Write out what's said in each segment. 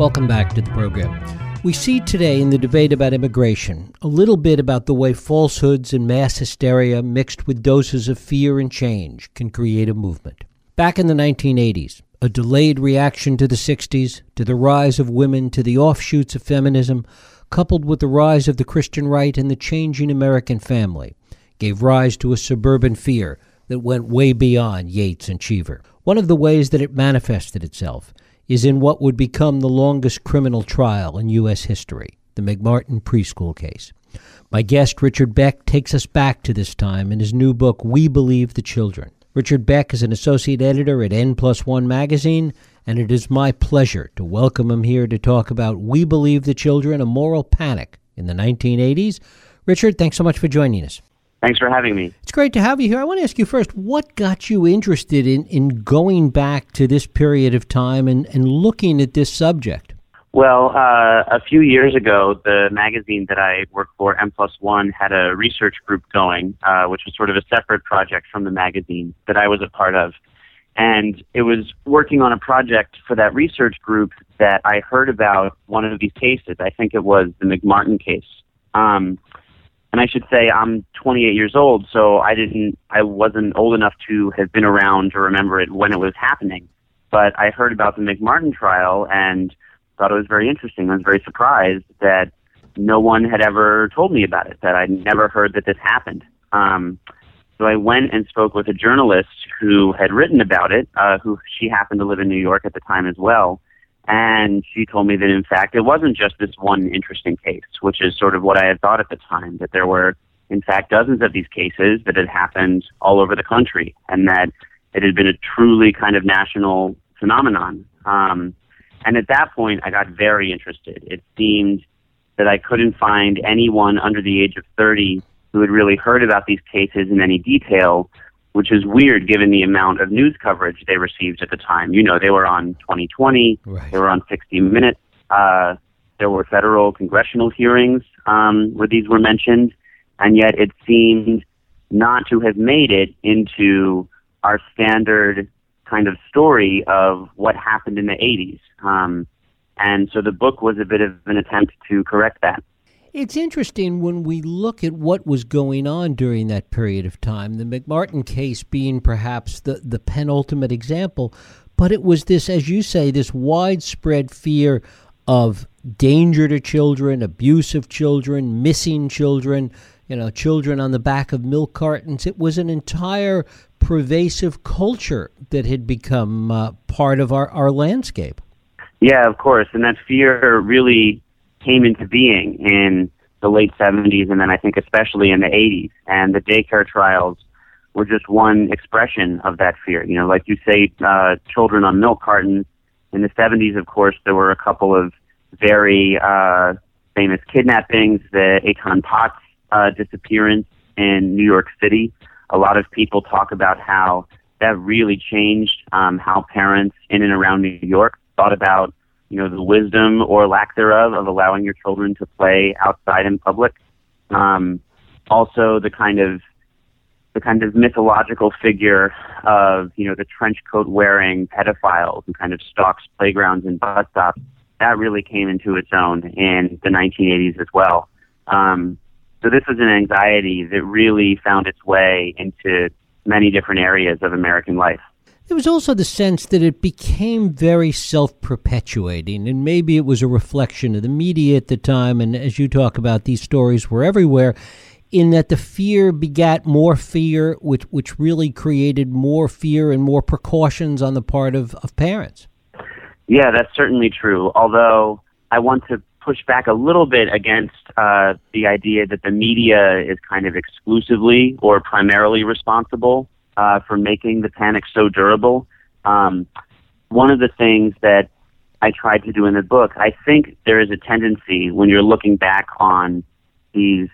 Welcome back to the program. We see today in the debate about immigration a little bit about the way falsehoods and mass hysteria mixed with doses of fear and change can create a movement. Back in the 1980s, a delayed reaction to the 60s, to the rise of women, to the offshoots of feminism, coupled with the rise of the Christian right and the changing American family, gave rise to a suburban fear that went way beyond Yates and Cheever. One of the ways that it manifested itself is in what would become the longest criminal trial in U.S. history, the McMartin preschool case. My guest, Richard Beck, takes us back to this time in his new book, We Believe the Children. Richard Beck is an associate editor at N Plus One magazine, and it is my pleasure to welcome him here to talk about We Believe the Children, a moral panic in the 1980s. Richard, thanks so much for joining us. Thanks for having me. It's great to have you here. I want to ask you first what got you interested in, in going back to this period of time and, and looking at this subject? Well, uh, a few years ago, the magazine that I work for, N Plus One, had a research group going, uh, which was sort of a separate project from the magazine that I was a part of. And it was working on a project for that research group that I heard about one of these cases. I think it was the McMartin case. Um, and I should say I'm 28 years old, so I didn't, I wasn't old enough to have been around to remember it when it was happening. But I heard about the McMartin trial and thought it was very interesting. I was very surprised that no one had ever told me about it, that I'd never heard that this happened. Um, so I went and spoke with a journalist who had written about it, uh, who she happened to live in New York at the time as well. And she told me that, in fact, it wasn't just this one interesting case, which is sort of what I had thought at the time, that there were, in fact, dozens of these cases that had happened all over the country, and that it had been a truly kind of national phenomenon. Um, and at that point, I got very interested. It seemed that I couldn't find anyone under the age of 30 who had really heard about these cases in any detail which is weird given the amount of news coverage they received at the time. You know, they were on 2020, right. they were on 60 Minutes. Uh, there were federal congressional hearings um, where these were mentioned, and yet it seemed not to have made it into our standard kind of story of what happened in the 80s. Um, and so the book was a bit of an attempt to correct that. It's interesting when we look at what was going on during that period of time, the McMartin case being perhaps the, the penultimate example, but it was this, as you say, this widespread fear of danger to children, abuse of children, missing children, you know, children on the back of milk cartons. It was an entire pervasive culture that had become uh, part of our, our landscape. Yeah, of course. And that fear really came into being in the late 70s and then I think especially in the 80s. And the daycare trials were just one expression of that fear. You know, like you say, uh, children on milk cartons. In the 70s, of course, there were a couple of very uh, famous kidnappings, the Etan Patz uh, disappearance in New York City. A lot of people talk about how that really changed um, how parents in and around New York thought about you know, the wisdom or lack thereof of allowing your children to play outside in public. Um, also, the kind of the kind of mythological figure of you know the trench coat wearing pedophiles who kind of stalks playgrounds and bus stops. That really came into its own in the 1980s as well. Um, so this was an anxiety that really found its way into many different areas of American life. There was also the sense that it became very self perpetuating, and maybe it was a reflection of the media at the time. And as you talk about, these stories were everywhere, in that the fear begat more fear, which, which really created more fear and more precautions on the part of, of parents. Yeah, that's certainly true. Although I want to push back a little bit against uh, the idea that the media is kind of exclusively or primarily responsible uh, for making the panic so durable. Um, one of the things that I tried to do in the book, I think there is a tendency when you're looking back on these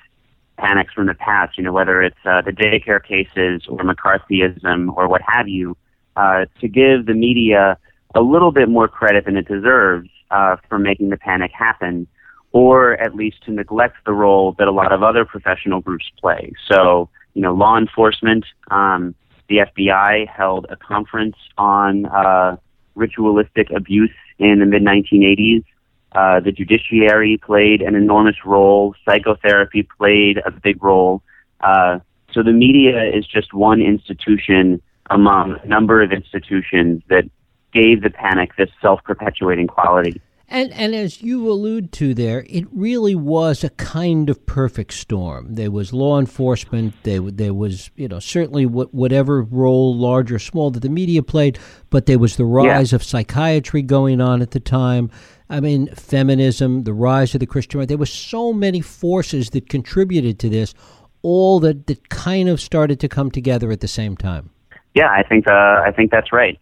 panics from the past, you know, whether it's uh, the daycare cases or McCarthyism or what have you, uh, to give the media a little bit more credit than it deserves uh, for making the panic happen, or at least to neglect the role that a lot of other professional groups play. So, you know, law enforcement, um, the FBI held a conference on uh, ritualistic abuse in the mid 1980s. Uh, the judiciary played an enormous role. Psychotherapy played a big role. Uh, so the media is just one institution among a number of institutions that gave the panic this self-perpetuating quality. And and as you allude to there, it really was a kind of perfect storm. There was law enforcement. There there was you know certainly whatever role, large or small, that the media played, but there was the rise yeah. of psychiatry going on at the time. I mean, feminism, the rise of the Christian right. There were so many forces that contributed to this, all that that kind of started to come together at the same time. Yeah, I think uh, I think that's right.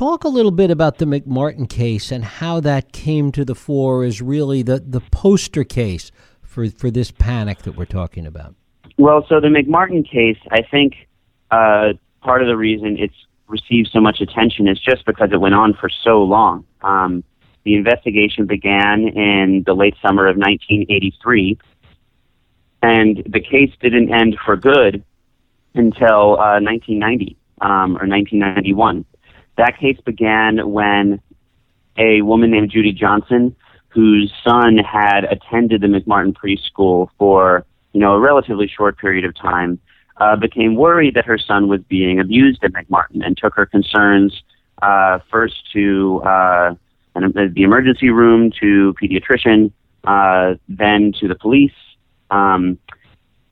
Talk a little bit about the McMartin case and how that came to the fore as really the, the poster case for, for this panic that we're talking about. Well, so the McMartin case, I think uh, part of the reason it's received so much attention is just because it went on for so long. Um, the investigation began in the late summer of 1983, and the case didn't end for good until uh, 1990 um, or 1991. That case began when a woman named Judy Johnson, whose son had attended the McMartin preschool for you know a relatively short period of time, uh, became worried that her son was being abused at McMartin and took her concerns uh, first to uh, the emergency room, to pediatrician, uh, then to the police. Um,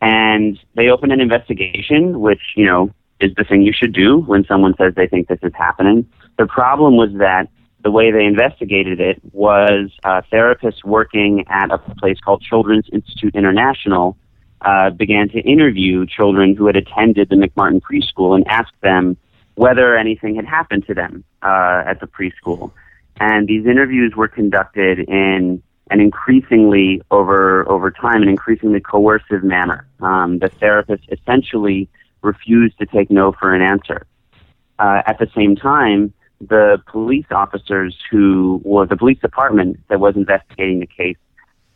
and they opened an investigation, which, you know, is the thing you should do when someone says they think this is happening. The problem was that the way they investigated it was therapists working at a place called Children's Institute International uh, began to interview children who had attended the McMartin preschool and ask them whether anything had happened to them uh, at the preschool. And these interviews were conducted in an increasingly over over time, an increasingly coercive manner. Um, the therapist essentially refused to take no for an answer. Uh, at the same time, the police officers who, or the police department that was investigating the case,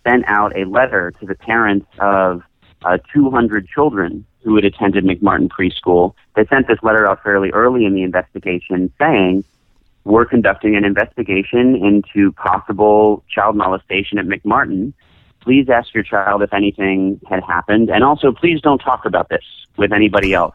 sent out a letter to the parents of uh, 200 children who had attended McMartin preschool. They sent this letter out fairly early in the investigation saying, we're conducting an investigation into possible child molestation at McMartin. Please ask your child if anything had happened, and also please don't talk about this with anybody else.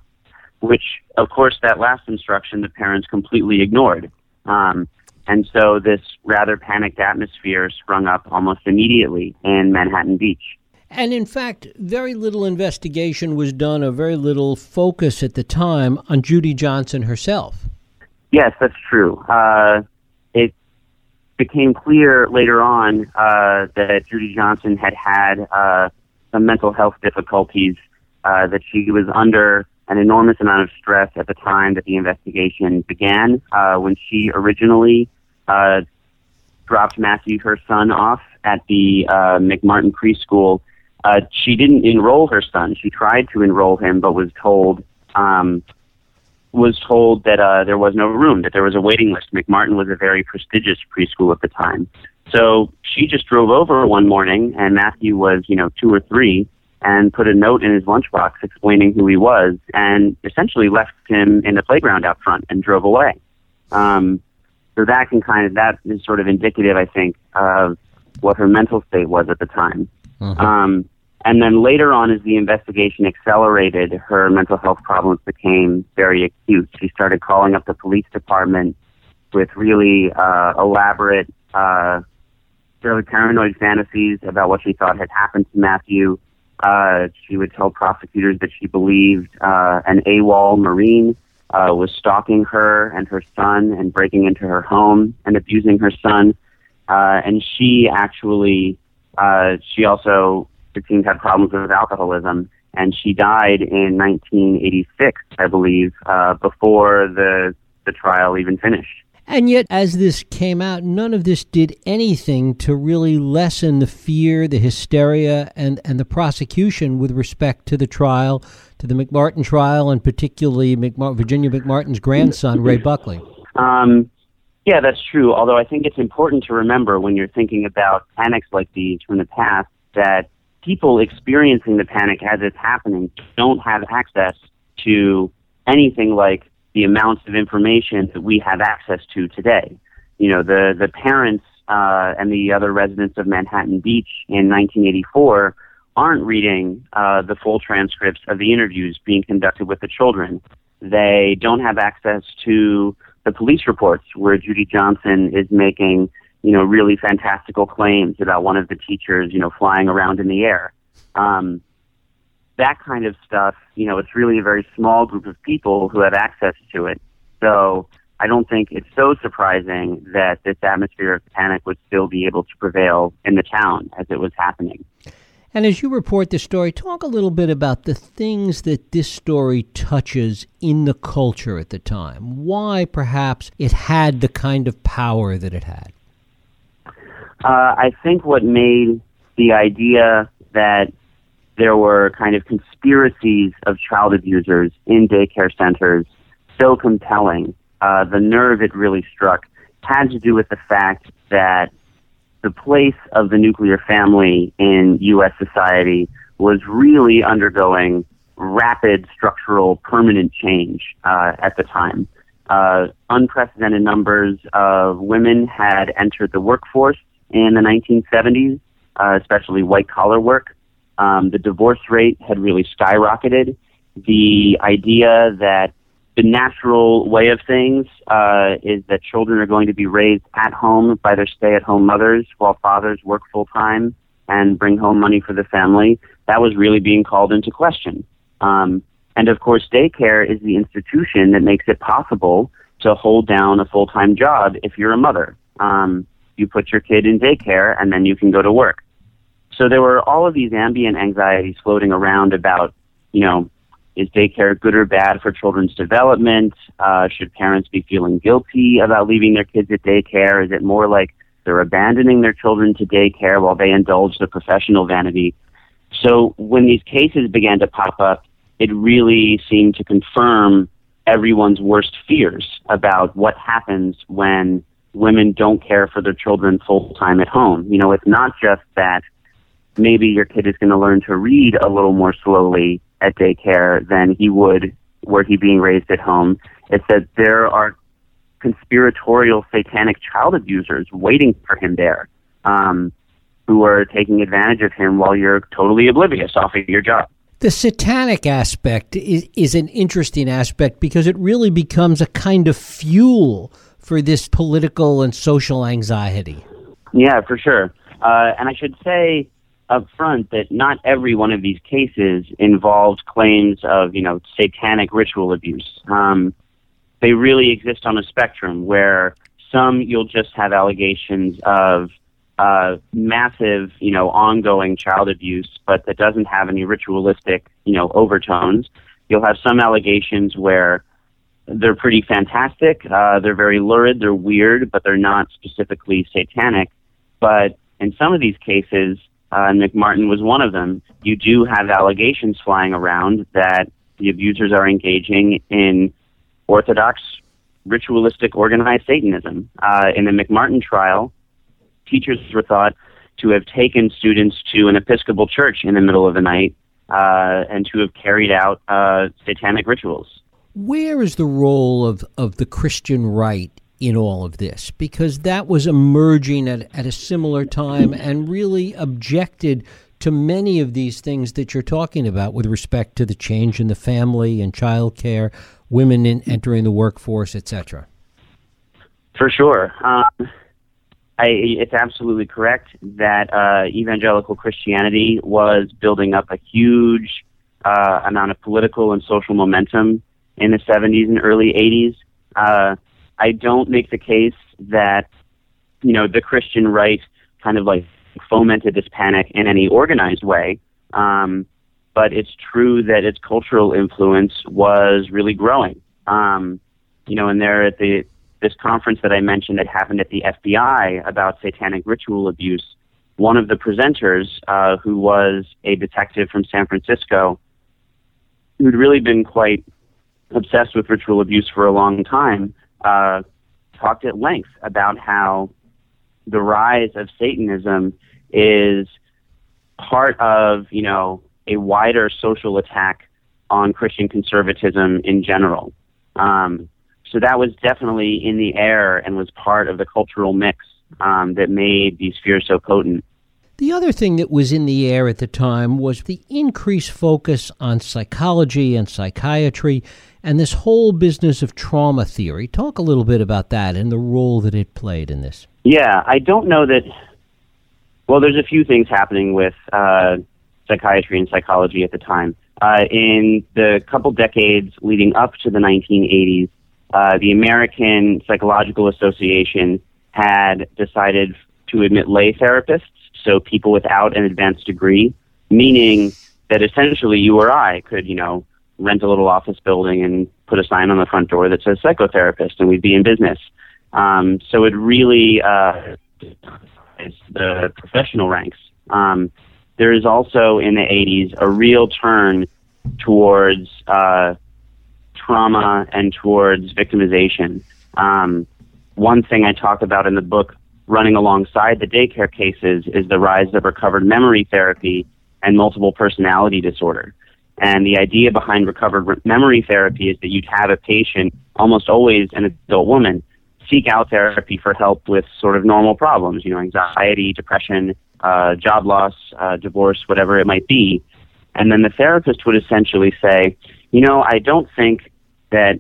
Which, of course, that last instruction the parents completely ignored. Um, and so this rather panicked atmosphere sprung up almost immediately in Manhattan Beach. And in fact, very little investigation was done, or very little focus at the time on Judy Johnson herself. Yes, that's true. Uh, became clear later on uh, that Judy Johnson had had uh, some mental health difficulties, uh, that she was under an enormous amount of stress at the time that the investigation began. Uh, when she originally uh, dropped Matthew, her son, off at the uh, McMartin preschool, uh, she didn't enroll her son. She tried to enroll him, but was told um, was told that uh, there was no room, that there was a waiting list. McMartin was a very prestigious preschool at the time. So she just drove over one morning, and Matthew was, you know, two or three, and put a note in his lunchbox explaining who he was, and essentially left him in the playground out front and drove away. Um, so that can kind of that is sort of indicative, I think, of what her mental state was at the time. Uh-huh. Um, and then later on, as the investigation accelerated, her mental health problems became very acute. She started calling up the police department with really uh, elaborate, uh, fairly paranoid fantasies about what she thought had happened to Matthew. Uh, she would tell prosecutors that she believed uh, an AWOL Marine uh, was stalking her and her son and breaking into her home and abusing her son. Uh, and she actually, uh, she also it seems had problems with alcoholism, and she died in 1986, I believe, uh, before the the trial even finished. And yet, as this came out, none of this did anything to really lessen the fear, the hysteria, and, and the prosecution with respect to the trial, to the McMartin trial, and particularly McMar- Virginia McMartin's grandson, Ray Buckey. Um, yeah, that's true. Although I think it's important to remember when you're thinking about panics like these from the past that people experiencing the panic as it's happening don't have access to anything like the amounts of information that we have access to today. You know, the, the parents uh, and the other residents of Manhattan Beach in 1984 aren't reading uh, the full transcripts of the interviews being conducted with the children. They don't have access to the police reports where Judy Johnson is making, you know, really fantastical claims about one of the teachers, you know, flying around in the air. Um, that kind of stuff, you know, it's really a very small group of people who have access to it. So I don't think it's so surprising that this atmosphere of panic would still be able to prevail in the town as it was happening. And as you report the story, talk a little bit about the things that this story touches in the culture at the time. Why, perhaps, it had the kind of power that it had. Uh, I think what made the idea that there were kind of conspiracies of child abusers in daycare centers so compelling, uh, the nerve it really struck had to do with the fact that the place of the nuclear family in U.S. society was really undergoing rapid structural permanent change uh, at the time. Uh, unprecedented numbers of women had entered the workforce in the 1970s, uh, especially white collar work. Um, the divorce rate had really skyrocketed. The idea that the natural way of things uh, is that children are going to be raised at home by their stay-at-home mothers while fathers work full time and bring home money for the family. That was really being called into question. Um, and of course, daycare is the institution that makes it possible to hold down a full-time job if you're a mother. Um, you put your kid in daycare and then you can go to work. So there were all of these ambient anxieties floating around about, you know, is daycare good or bad for children's development? Uh, should parents be feeling guilty about leaving their kids at daycare? Is it more like they're abandoning their children to daycare while they indulge their professional vanity? So when these cases began to pop up, it really seemed to confirm everyone's worst fears about what happens when women don't care for their children full time at home. You know, it's not just that maybe your kid is going to learn to read a little more slowly at daycare than he would were he being raised at home. It's that there are conspiratorial satanic child abusers waiting for him there um, who are taking advantage of him while you're totally oblivious off of your job. The satanic aspect is, is an interesting aspect because it really becomes a kind of fuel for this political and social anxiety. Yeah, for sure. Uh, and I should say, up front that not every one of these cases involved claims of, you know, satanic ritual abuse. Um, they really exist on a spectrum where some you'll just have allegations of uh, massive, you know, ongoing child abuse, but that doesn't have any ritualistic, you know, overtones. You'll have some allegations where they're pretty fantastic. Uh, they're very lurid. They're weird, but they're not specifically satanic. But in some of these cases, uh, McMartin was one of them. You do have allegations flying around that the abusers are engaging in orthodox, ritualistic, organized Satanism. Uh, in the McMartin trial, teachers were thought to have taken students to an Episcopal church in the middle of the night uh, and to have carried out uh, satanic rituals. Where is the role of, of the Christian right in all of this because that was emerging at, at a similar time and really objected to many of these things that you're talking about with respect to the change in the family and child care, women in, entering the workforce, etc. For sure. Um, I, it's absolutely correct that uh, evangelical Christianity was building up a huge uh, amount of political and social momentum in the 70s and early 80s. Uh, I don't make the case that, you know, the Christian right kind of like fomented this panic in any organized way. Um, but it's true that its cultural influence was really growing. Um, you know, and there at the this conference that I mentioned that happened at the FBI about satanic ritual abuse, one of the presenters, uh, who was a detective from San Francisco, who'd really been quite obsessed with ritual abuse for a long time, uh, talked at length about how the rise of Satanism is part of, you know, a wider social attack on Christian conservatism in general. Um, so that was definitely in the air and was part of the cultural mix um, that made these fears so potent. The other thing that was in the air at the time was the increased focus on psychology and psychiatry and this whole business of trauma theory. Talk a little bit about that and the role that it played in this. Yeah, I don't know that. Well, there's a few things happening with uh, psychiatry and psychology at the time. Uh, in the couple decades leading up to the 1980s, uh, the American Psychological Association had decided to admit lay therapists so people without an advanced degree, meaning that essentially you or I could, you know, rent a little office building and put a sign on the front door that says psychotherapist, and we'd be in business. Um, so it really uh, is the professional ranks. Um, there is also in the 80s a real turn towards uh, trauma and towards victimization. Um, one thing I talk about in the book running alongside the daycare cases is the rise of recovered memory therapy and multiple personality disorder. And the idea behind recovered re- memory therapy is that you'd have a patient, almost always an adult woman, seek out therapy for help with sort of normal problems, you know, anxiety, depression, uh, job loss, uh, divorce, whatever it might be. And then the therapist would essentially say, you know, I don't think that,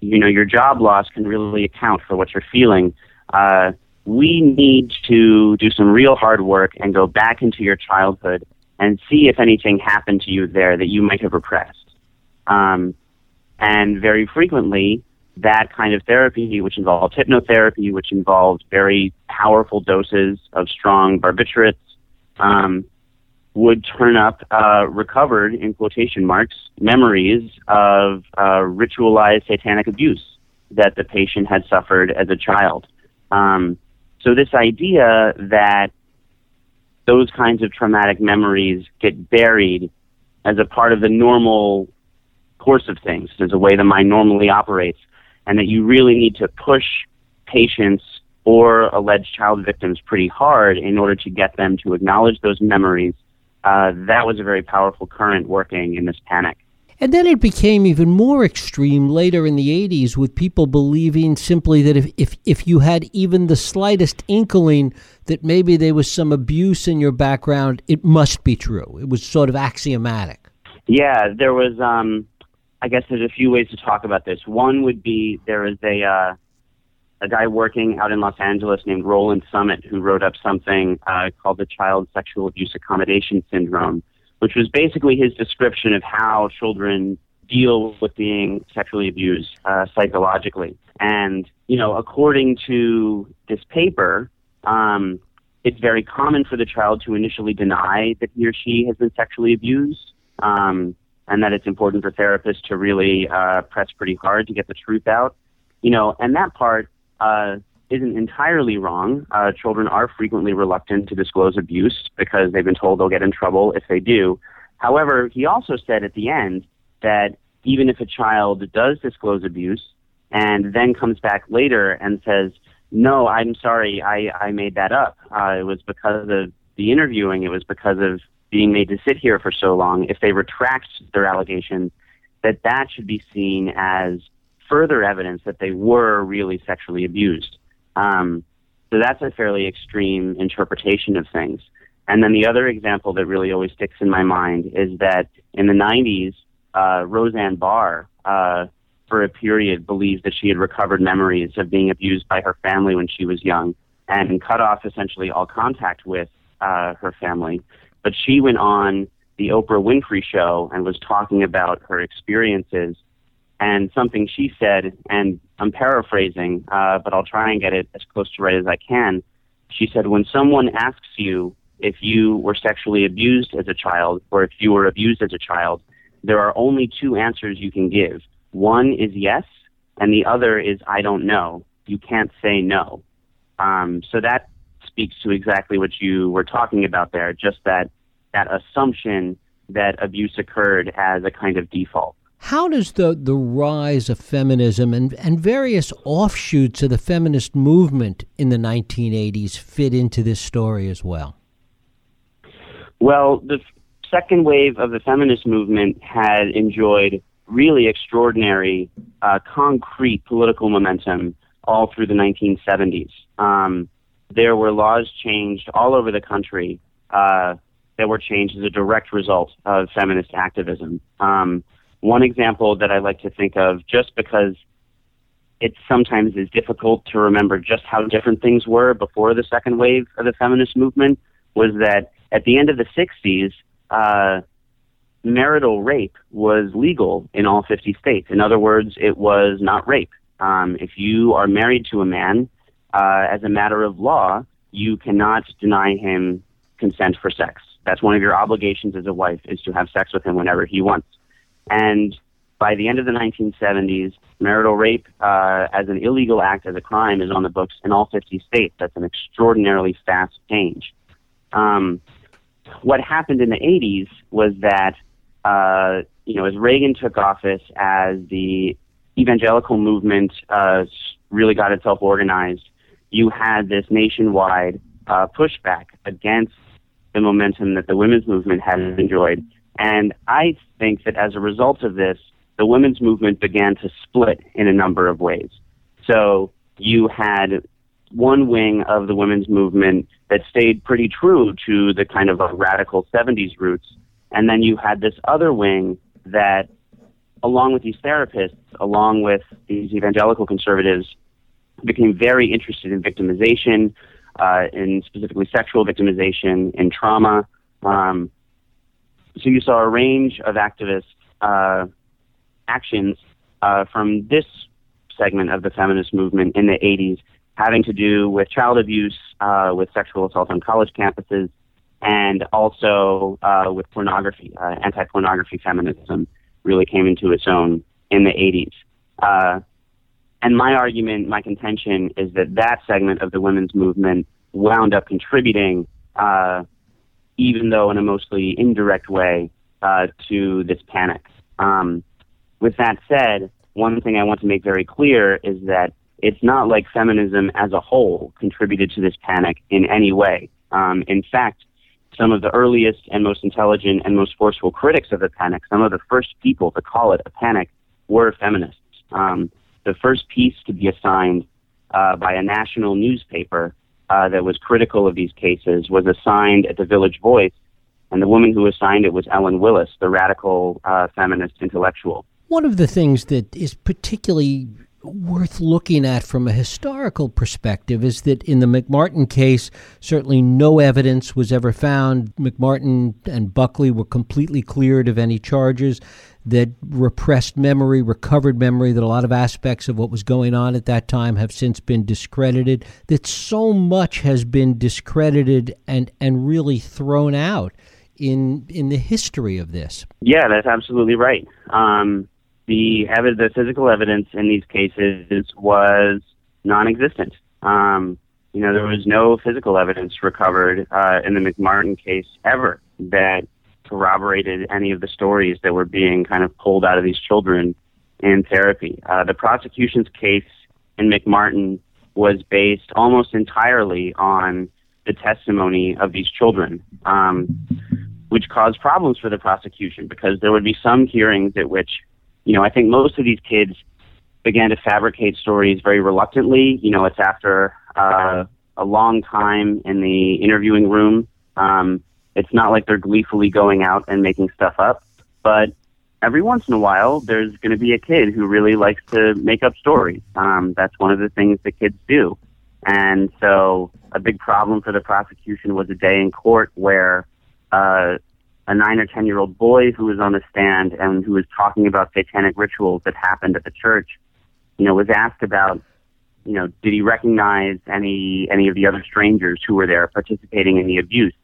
you know, your job loss can really account for what you're feeling. Uh, we need to do some real hard work and go back into your childhood and see if anything happened to you there that you might have repressed. Um, and very frequently, that kind of therapy, which involved hypnotherapy, which involved very powerful doses of strong barbiturates, um, would turn up uh, recovered, in quotation marks, memories of uh, ritualized satanic abuse that the patient had suffered as a child. Um, so this idea that those kinds of traumatic memories get buried as a part of the normal course of things, as a way the mind normally operates, and that you really need to push patients or alleged child victims pretty hard in order to get them to acknowledge those memories. Uh, that was a very powerful current working in this panic. And then it became even more extreme later in the 80s with people believing simply that if, if, if you had even the slightest inkling that maybe there was some abuse in your background, it must be true. It was sort of axiomatic. Yeah, there was, um, I guess there's a few ways to talk about this. One would be there is a, uh, a guy working out in Los Angeles named Roland Summit who wrote up something uh, called the Child Sexual Abuse Accommodation Syndrome which was basically his description of how children deal with being sexually abused uh, psychologically. And, you know, according to this paper, um, it's very common for the child to initially deny that he or she has been sexually abused, um, and that it's important for therapists to really uh, press pretty hard to get the truth out. You know, and that part uh, isn't entirely wrong. Uh, children are frequently reluctant to disclose abuse because they've been told they'll get in trouble if they do. However, he also said at the end that even if a child does disclose abuse and then comes back later and says, no, I'm sorry, I, I made that up. Uh, it was because of the interviewing. It was because of being made to sit here for so long. If they retract their allegations, that that should be seen as further evidence that they were really sexually abused. Um, so that's a fairly extreme interpretation of things. And then the other example that really always sticks in my mind is that in the 90s, uh, Roseanne Barr, uh, for a period, believed that she had recovered memories of being abused by her family when she was young and cut off essentially all contact with uh, her family. But she went on the Oprah Winfrey show and was talking about her experiences and something she said, and I'm paraphrasing, uh, but I'll try and get it as close to right as I can. She said, When someone asks you if you were sexually abused as a child or if you were abused as a child, there are only two answers you can give. One is yes, and the other is I don't know. You can't say no. Um, so that speaks to exactly what you were talking about there, just that, that assumption that abuse occurred as a kind of default. How does the, the rise of feminism and, and various offshoots of the feminist movement in the 1980s fit into this story as well? Well, the second wave of the feminist movement had enjoyed really extraordinary, uh, concrete political momentum all through the 1970s. Um, there were laws changed all over the country uh, that were changed as a direct result of feminist activism. Um, one example that I like to think of, just because it sometimes is difficult to remember just how different things were before the second wave of the feminist movement, was that at the end of the 60s, uh, marital rape was legal in all 50 states. In other words, it was not rape. Um, if you are married to a man, uh, as a matter of law, you cannot deny him consent for sex. That's one of your obligations as a wife is to have sex with him whenever he wants. And by the end of the 1970s, marital rape uh, as an illegal act, as a crime, is on the books in all 50 states. That's an extraordinarily fast change. Um, what happened in the 80s was that, uh, you know, as Reagan took office, as the evangelical movement uh, really got itself organized, you had this nationwide uh, pushback against the momentum that the women's movement had enjoyed. And I think that as a result of this, the women's movement began to split in a number of ways. So you had one wing of the women's movement that stayed pretty true to the kind of radical 70s roots. And then you had this other wing that, along with these therapists, along with these evangelical conservatives, became very interested in victimization, uh, in specifically sexual victimization, in trauma. Um, so you saw a range of activist uh, actions uh, from this segment of the feminist movement in the 80s having to do with child abuse, uh, with sexual assault on college campuses, and also uh, with pornography. Uh, Anti pornography feminism really came into its own in the 80s. Uh, and my argument, my contention is that that segment of the women's movement wound up contributing, uh, even though in a mostly indirect way, uh, to this panic. Um, with that said, one thing I want to make very clear is that it's not like feminism as a whole contributed to this panic in any way. Um, in fact, some of the earliest and most intelligent and most forceful critics of the panic, some of the first people to call it a panic, were feminists. Um, the first piece to be assigned uh, by a national newspaper uh, that was critical of these cases was assigned at the Village Voice, and the woman who assigned it was Ellen Willis, the radical uh, feminist intellectual. One of the things that is particularly worth looking at from a historical perspective is that in the McMartin case, certainly no evidence was ever found. McMartin and Buckey were completely cleared of any charges. That repressed memory, recovered memory, that a lot of aspects of what was going on at that time have since been discredited. That so much has been discredited and, and really thrown out in in the history of this. Yeah, that's absolutely right. Um, the the physical evidence in these cases was non-existent. Um, you know, there was no physical evidence recovered uh, in the McMartin case ever that corroborated any of the stories that were being kind of pulled out of these children in therapy. Uh, the prosecution's case in McMartin was based almost entirely on the testimony of these children, um, which caused problems for the prosecution because there would be some hearings at which you know, I think most of these kids began to fabricate stories very reluctantly. You know, it's after uh, a long time in the interviewing room. Um, it's not like they're gleefully going out and making stuff up, but every once in a while, there's going to be a kid who really likes to make up stories. Um, that's one of the things that kids do. And so a big problem for the prosecution was a day in court where uh, a nine or ten year old boy who was on the stand and who was talking about satanic rituals that happened at the church, you know, was asked about, you know, did he recognize any any of the other strangers who were there participating in the abuse?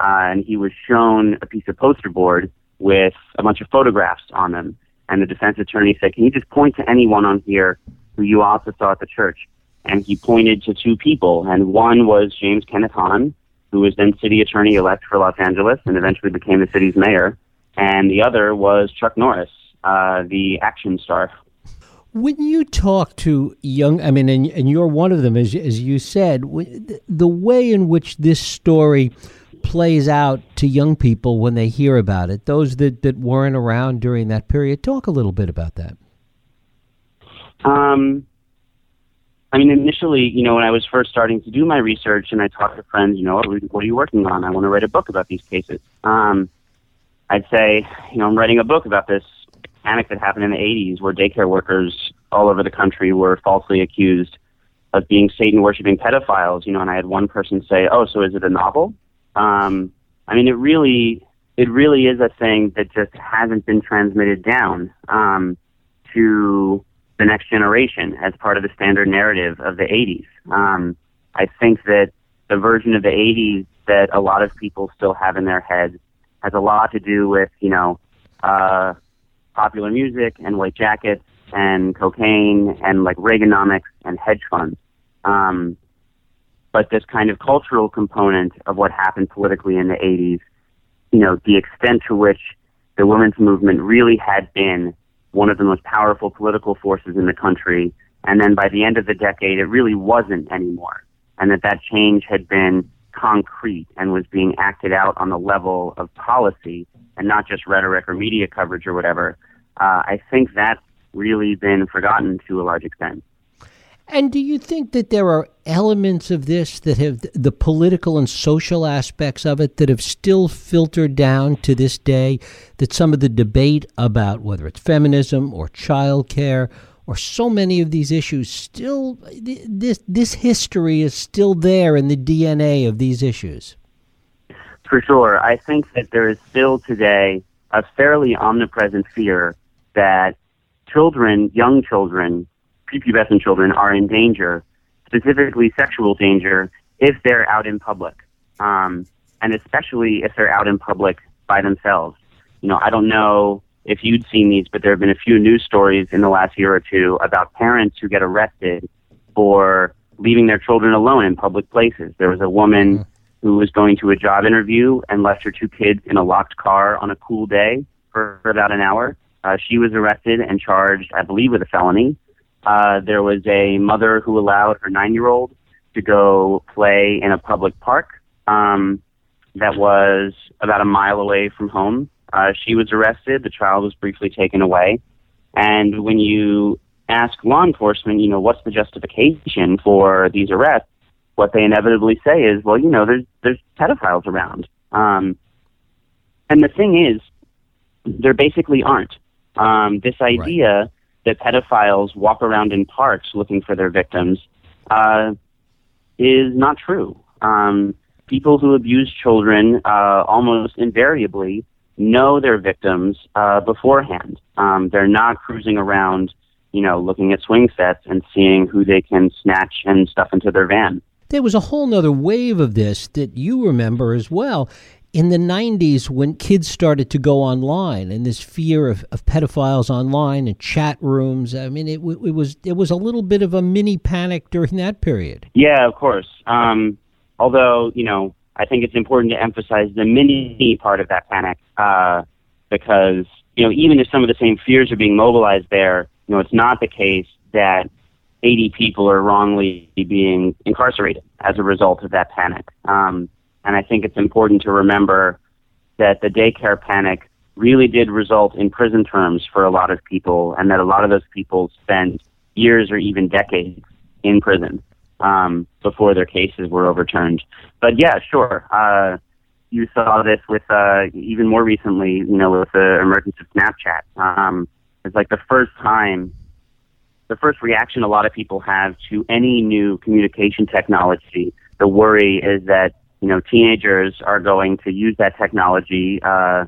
Uh, and he was shown a piece of poster board with a bunch of photographs on them. And the defense attorney said, "Can you just point to anyone on here who you also saw at the church?" And he pointed to two people, and one was James Kenneth Hahn, who was then city attorney elect for Los Angeles and eventually became the city's mayor. And the other was Chuck Norris, uh, the action star. When you talk to young, I mean, and, and you're one of them, as, as you said, the way in which this story plays out to young people when they hear about it, those that, that weren't around during that period, talk a little bit about that. Um, I mean, initially, you know, when I was first starting to do my research and I talked to friends, you know, what, are you working on? I want to write a book about these cases. Um, I'd say, you know, I'm writing a book about this panic that happened in the 80s where daycare workers all over the country were falsely accused of being Satan worshiping pedophiles, you know, and I had one person say, "Oh, so is it a novel?" Um, I mean, it really, it really is a thing that just hasn't been transmitted down um, to the next generation as part of the standard narrative of the 80s. Um, I think that the version of the 80s that a lot of people still have in their heads has a lot to do with, you know, uh, popular music and white jackets and cocaine and like Reaganomics and hedge funds. Um, but this kind of cultural component of what happened politically in the 80s, you know, the extent to which the women's movement really had been one of the most powerful political forces in the country. And then by the end of the decade, it really wasn't anymore. And that that change had been concrete and was being acted out on the level of policy and not just rhetoric or media coverage or whatever. Uh, I think that's really been forgotten to a large extent. And do you think that there are elements of this that have the political and social aspects of it that have still filtered down to this day? That some of the debate about whether it's feminism or childcare or so many of these issues still this this history is still there in the DNA of these issues. For sure, I think that there is still today a fairly omnipresent fear that children, young children, prepubescent children are in danger, specifically sexual danger, if they're out in public, um, and especially if they're out in public by themselves. You know, I don't know if you'd seen these, but there have been a few news stories in the last year or two about parents who get arrested for leaving their children alone in public places. There was a woman mm-hmm. who was going to a job interview and left her two kids in a locked car on a cool day for, for about an hour. Uh, she was arrested and charged, I believe, with a felony. Uh, there was a mother who allowed her nine year old to go play in a public park um, that was about a mile away from home. Uh, she was arrested. The child was briefly taken away. And when you ask law enforcement, you know, what's the justification for these arrests? What they inevitably say is, well, you know, there's there's pedophiles around. Um, and the thing is, there basically aren't. Um, this idea right that pedophiles walk around in parks looking for their victims uh, is not true. Um, people who abuse children uh, almost invariably know their victims uh, beforehand. Um, they're not cruising around, you know, looking at swing sets and seeing who they can snatch and stuff into their van. There was a whole other wave of this that you remember as well in the 90s when kids started to go online and this fear of, of pedophiles online and chat rooms i mean it, it was it was a little bit of a mini panic during that period. Yeah of course. Um, although you know i think it's important to emphasize the mini part of that panic uh, because you know even if some of the same fears are being mobilized there you know it's not the case that 80 people are wrongly being incarcerated as a result of that panic. Um, and I think it's important to remember that the daycare panic really did result in prison terms for a lot of people, and that a lot of those people spent years or even decades in prison um, before their cases were overturned. But yeah, sure. Uh, you saw this with uh, even more recently, you know, with the emergence of Snapchat. Um, it's like the first time, the first reaction a lot of people have to any new communication technology. The worry is that you know, teenagers are going to use that technology uh,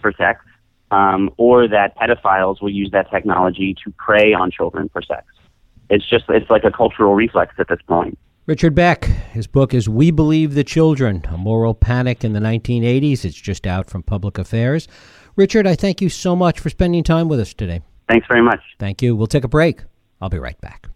for sex, um, or that pedophiles will use that technology to prey on children for sex. It's just, it's like a cultural reflex at this point. Richard Beck, his book is We Believe the Children, A Moral Panic in the 1980s. It's just out from Public Affairs. Richard, I thank you so much for spending time with us today. Thanks very much. Thank you. We'll take a break. I'll be right back.